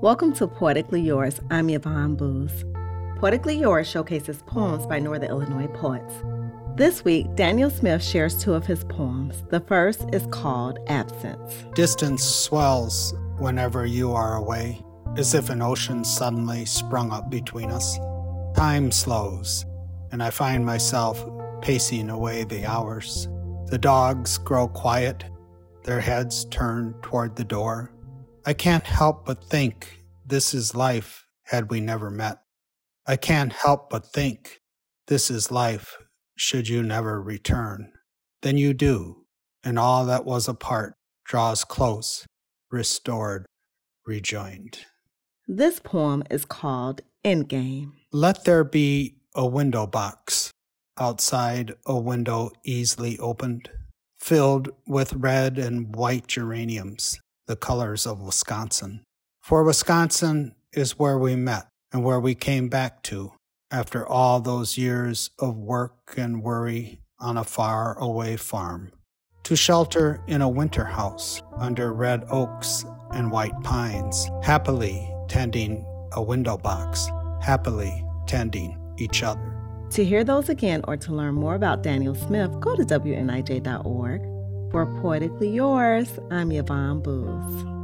Welcome to Poetically Yours. I'm Yvonne Boose. Poetically Yours showcases poems by Northern Illinois poets. This week, Daniel Smith shares two of his poems. The first is called Absence. Distance swells whenever you are away, as if an ocean suddenly sprung up between us. Time slows, and I find myself pacing away the hours. The dogs grow quiet, their heads turned toward the door. I can't help but think this is life had we never met. I can't help but think this is life should you never return. Then you do, and all that was apart draws close, restored, rejoined. This poem is called Endgame. Let there be a window box outside, a window easily opened, filled with red and white geraniums the colors of Wisconsin. For Wisconsin is where we met and where we came back to after all those years of work and worry on a far away farm. To shelter in a winter house under red oaks and white pines, happily tending a window box, happily tending each other. To hear those again or to learn more about Daniel Smith, go to WNIJ.org. For Poetically Yours, I'm Yvonne Boose.